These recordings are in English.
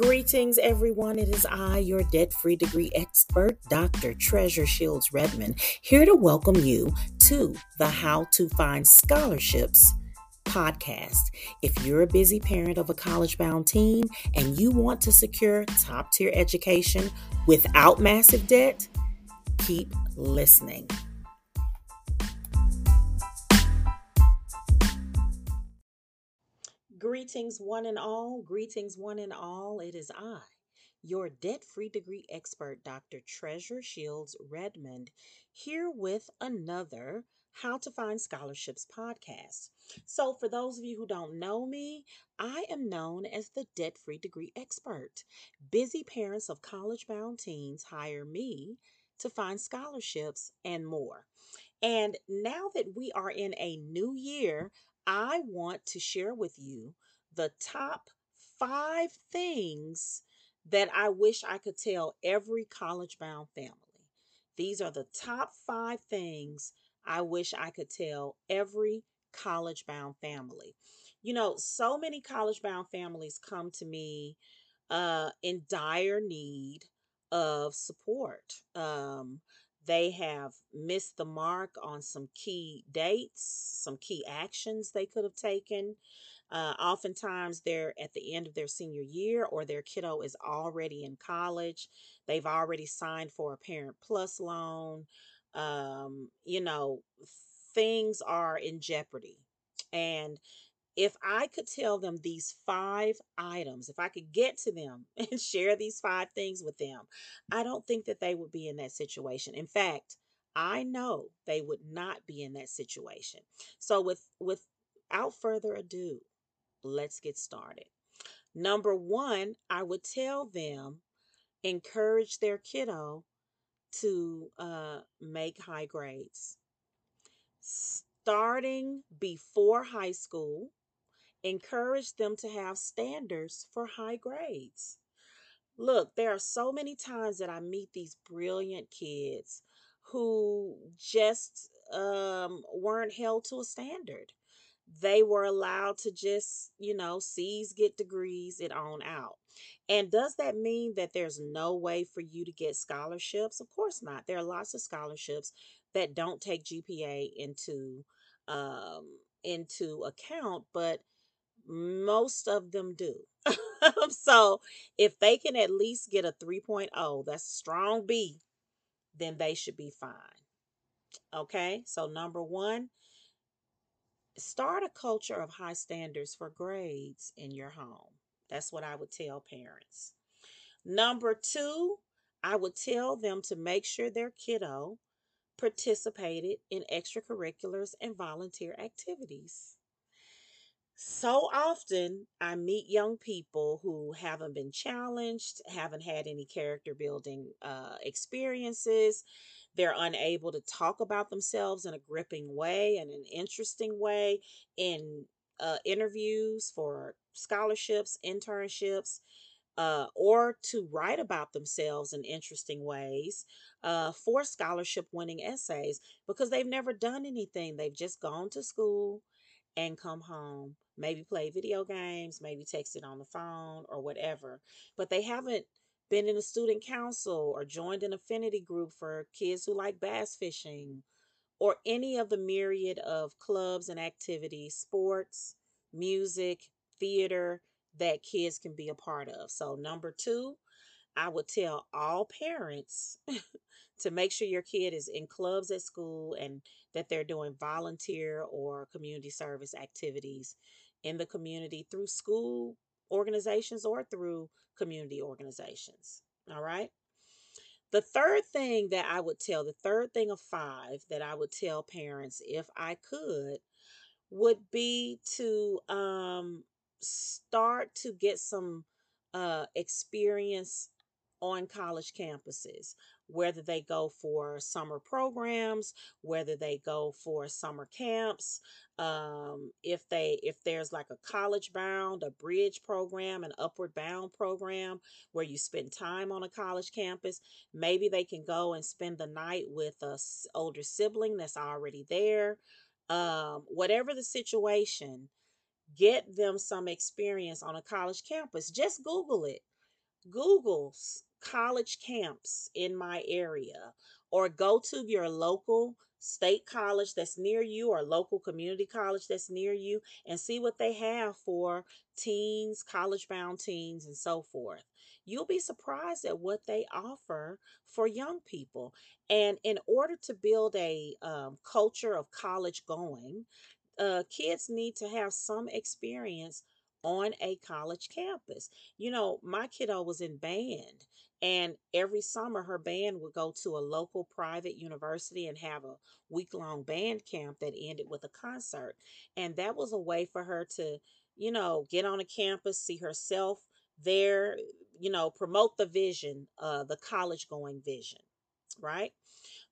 Greetings, everyone. It is I, your debt free degree expert, Dr. Treasure Shields Redmond, here to welcome you to the How to Find Scholarships podcast. If you're a busy parent of a college bound teen and you want to secure top tier education without massive debt, keep listening. Greetings, one and all. Greetings, one and all. It is I, your debt free degree expert, Dr. Treasure Shields Redmond, here with another How to Find Scholarships podcast. So, for those of you who don't know me, I am known as the debt free degree expert. Busy parents of college bound teens hire me to find scholarships and more. And now that we are in a new year, I want to share with you the top five things that I wish I could tell every college bound family. These are the top five things I wish I could tell every college bound family. You know, so many college bound families come to me uh, in dire need of support. Um, they have missed the mark on some key dates, some key actions they could have taken. Uh, oftentimes, they're at the end of their senior year or their kiddo is already in college. They've already signed for a Parent Plus loan. Um, you know, things are in jeopardy. And if I could tell them these five items, if I could get to them and share these five things with them, I don't think that they would be in that situation. In fact, I know they would not be in that situation. So with without further ado, let's get started. Number 1, I would tell them encourage their kiddo to uh, make high grades. Starting before high school, encourage them to have standards for high grades. Look, there are so many times that I meet these brilliant kids who just um, weren't held to a standard. They were allowed to just, you know, C's get degrees and on out. And does that mean that there's no way for you to get scholarships? Of course not. There are lots of scholarships that don't take GPA into um, into account, but most of them do. so if they can at least get a 3.0, that's strong B, then they should be fine. Okay, so number one, start a culture of high standards for grades in your home. That's what I would tell parents. Number two, I would tell them to make sure their kiddo participated in extracurriculars and volunteer activities. So often, I meet young people who haven't been challenged, haven't had any character building uh, experiences. They're unable to talk about themselves in a gripping way and an interesting way in uh, interviews for scholarships, internships, uh, or to write about themselves in interesting ways uh, for scholarship winning essays because they've never done anything. They've just gone to school and come home, maybe play video games, maybe text it on the phone or whatever. But they haven't been in a student council or joined an affinity group for kids who like bass fishing or any of the myriad of clubs and activities, sports, music, theater that kids can be a part of. So, number two, I would tell all parents to make sure your kid is in clubs at school and that they're doing volunteer or community service activities in the community through school organizations or through community organizations. All right. The third thing that I would tell, the third thing of five that I would tell parents if I could would be to um, start to get some uh, experience on college campuses, whether they go for summer programs, whether they go for summer camps, um, if they if there's like a college bound, a bridge program, an upward bound program where you spend time on a college campus, maybe they can go and spend the night with a older sibling that's already there. Um, whatever the situation, get them some experience on a college campus. Just Google it Google college camps in my area or go to your local state college that's near you or local community college that's near you and see what they have for teens, college bound teens, and so forth. You'll be surprised at what they offer for young people. And in order to build a um, culture of college going, uh, kids need to have some experience on a college campus. You know, my kiddo was in band, and every summer her band would go to a local private university and have a week long band camp that ended with a concert. And that was a way for her to, you know, get on a campus, see herself there, you know, promote the vision, uh, the college going vision, right?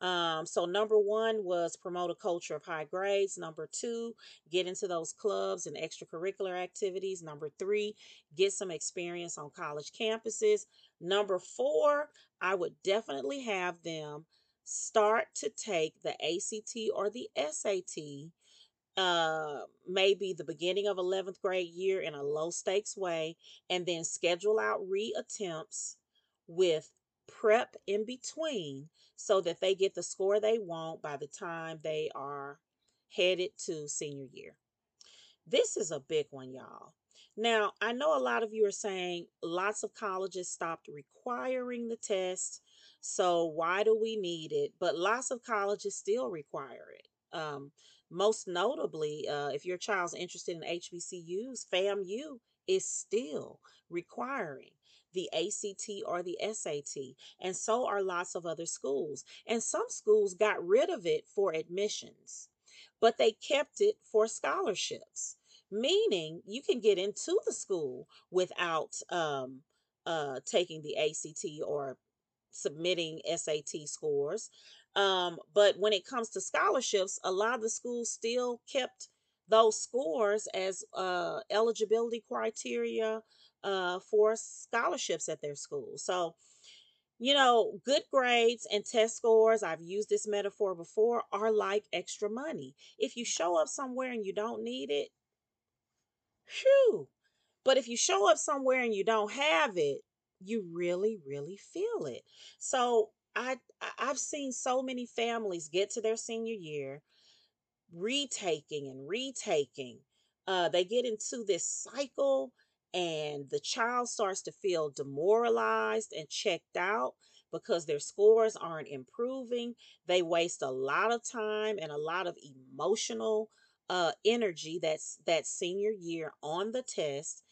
Um, so number one was promote a culture of high grades. Number two, get into those clubs and extracurricular activities. Number three, get some experience on college campuses. Number four, I would definitely have them start to take the ACT or the SAT uh maybe the beginning of 11th grade year in a low stakes way and then schedule out reattempts with prep in between so that they get the score they want by the time they are headed to senior year this is a big one, y'all. Now, I know a lot of you are saying lots of colleges stopped requiring the test. So, why do we need it? But lots of colleges still require it. Um, most notably, uh, if your child's interested in HBCUs, FAMU is still requiring the ACT or the SAT. And so are lots of other schools. And some schools got rid of it for admissions but they kept it for scholarships, meaning you can get into the school without um, uh, taking the ACT or submitting SAT scores. Um, but when it comes to scholarships, a lot of the schools still kept those scores as uh, eligibility criteria uh, for scholarships at their school. So you know, good grades and test scores, I've used this metaphor before, are like extra money. If you show up somewhere and you don't need it, phew. But if you show up somewhere and you don't have it, you really, really feel it. So I I- I've seen so many families get to their senior year retaking and retaking. Uh, they get into this cycle, and the child starts to feel demoralized and checked out because their scores aren't improving. They waste a lot of time and a lot of emotional uh, energy that's that senior year on the test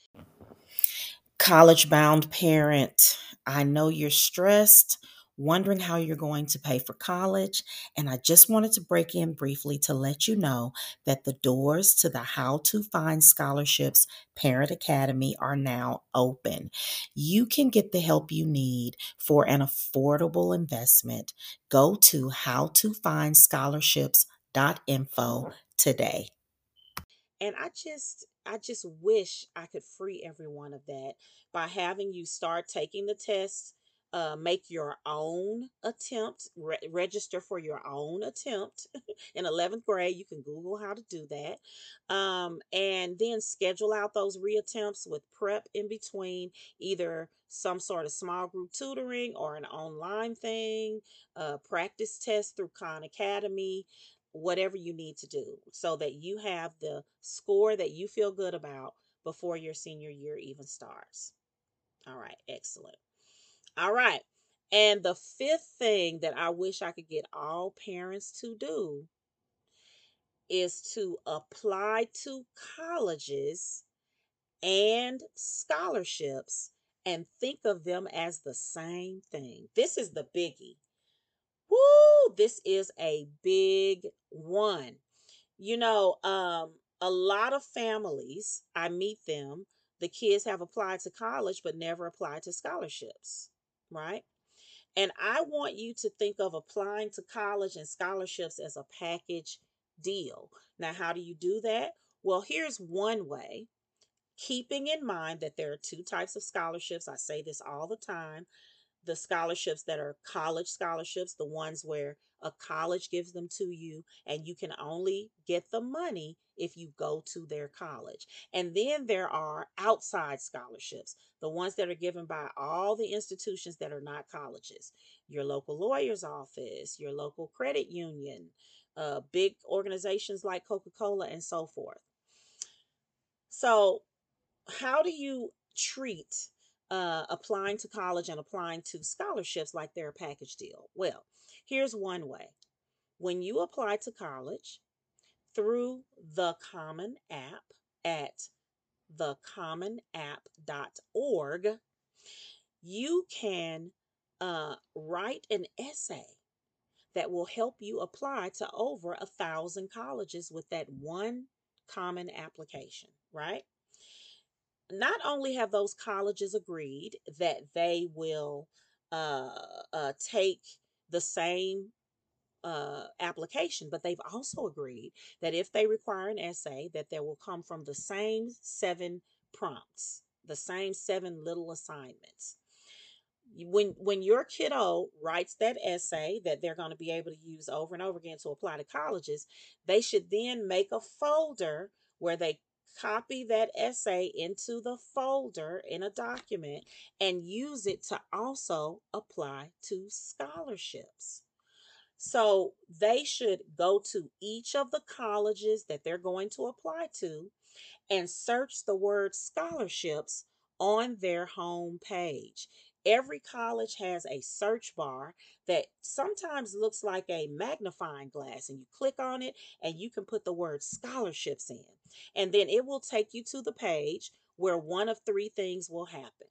College bound parent, I know you're stressed, wondering how you're going to pay for college. And I just wanted to break in briefly to let you know that the doors to the How to Find Scholarships Parent Academy are now open. You can get the help you need for an affordable investment. Go to howtofindscholarships.info today. And i just i just wish i could free everyone of that by having you start taking the test uh, make your own attempt re- register for your own attempt. In 11th grade you can google how to do that um, and then schedule out those reattempts with prep in between either some sort of small group tutoring or an online thing uh, practice test through khan academy whatever you need to do so that you have the score that you feel good about before your senior year even starts. All right, excellent. All right. And the fifth thing that I wish I could get all parents to do is to apply to colleges and scholarships and think of them as the same thing. This is the biggie. Woo, this is a big one. You know, um, a lot of families, I meet them, the kids have applied to college but never applied to scholarships, right? And I want you to think of applying to college and scholarships as a package deal. Now, how do you do that? Well, here's one way keeping in mind that there are two types of scholarships. I say this all the time the scholarships that are college scholarships, the ones where a college gives them to you, and you can only get the money if you go to their college. And then there are outside scholarships, the ones that are given by all the institutions that are not colleges your local lawyer's office, your local credit union, uh, big organizations like Coca Cola, and so forth. So, how do you treat uh, applying to college and applying to scholarships like they're a package deal? Well, here's one way. When you apply to college through the Common App at thecommonapp.org, you can uh, write an essay that will help you apply to over a thousand colleges with that one common application, right? Not only have those colleges agreed that they will uh, uh, take the same uh, application, but they've also agreed that if they require an essay, that there will come from the same seven prompts, the same seven little assignments. When when your kiddo writes that essay that they're going to be able to use over and over again to apply to colleges they should then make a folder where they copy that essay into the folder in a document and use it to also apply to scholarships so they should go to each of the colleges that they're going to apply to and search the word scholarships on their home page Every college has a search bar that sometimes looks like a magnifying glass, and you click on it and you can put the word scholarships in. And then it will take you to the page where one of three things will happen.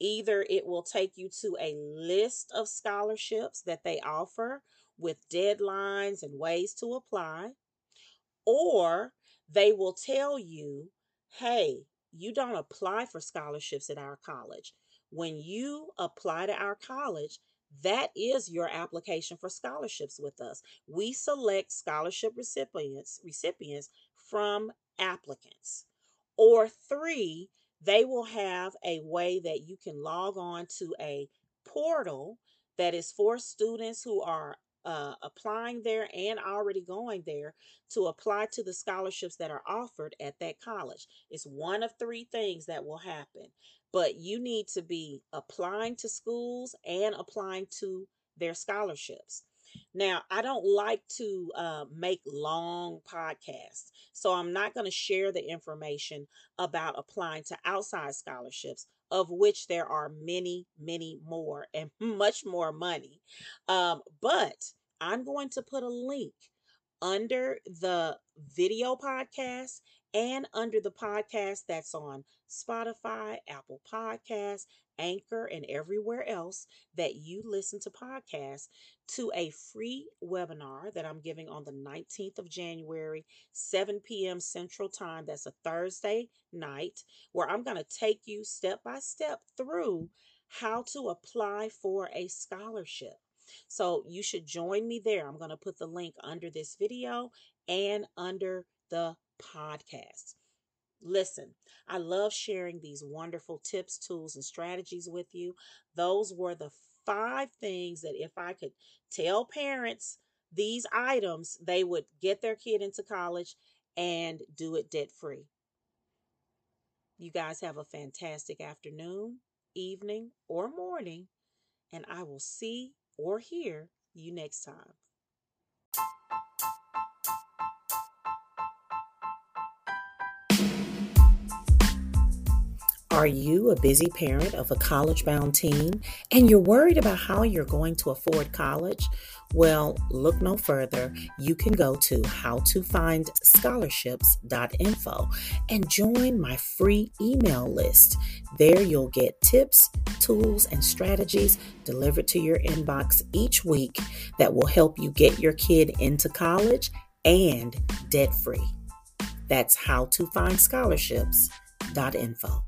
Either it will take you to a list of scholarships that they offer with deadlines and ways to apply, or they will tell you, hey, you don't apply for scholarships at our college. When you apply to our college, that is your application for scholarships with us. We select scholarship recipients recipients from applicants. Or three, they will have a way that you can log on to a portal that is for students who are uh, applying there and already going there to apply to the scholarships that are offered at that college. It's one of three things that will happen but you need to be applying to schools and applying to their scholarships. Now, I don't like to uh, make long podcasts, so I'm not going to share the information about applying to outside scholarships, of which there are many, many more and much more money. Um, but I'm going to put a link under the video podcast and under the podcast that's on Spotify, Apple Podcasts, Anchor, and everywhere else that you listen to podcasts to a free webinar that I'm giving on the 19th of January, 7 p.m. Central Time. That's a Thursday night, where I'm going to take you step by step through how to apply for a scholarship. So you should join me there. I'm going to put the link under this video and under the podcast. Listen, I love sharing these wonderful tips, tools, and strategies with you. Those were the five things that if I could tell parents these items, they would get their kid into college and do it debt free. You guys have a fantastic afternoon, evening, or morning, and I will see or hear you next time. Are you a busy parent of a college bound teen and you're worried about how you're going to afford college? Well, look no further. You can go to howtofindscholarships.info and join my free email list. There you'll get tips, tools, and strategies delivered to your inbox each week that will help you get your kid into college and debt free. That's howtofindscholarships.info.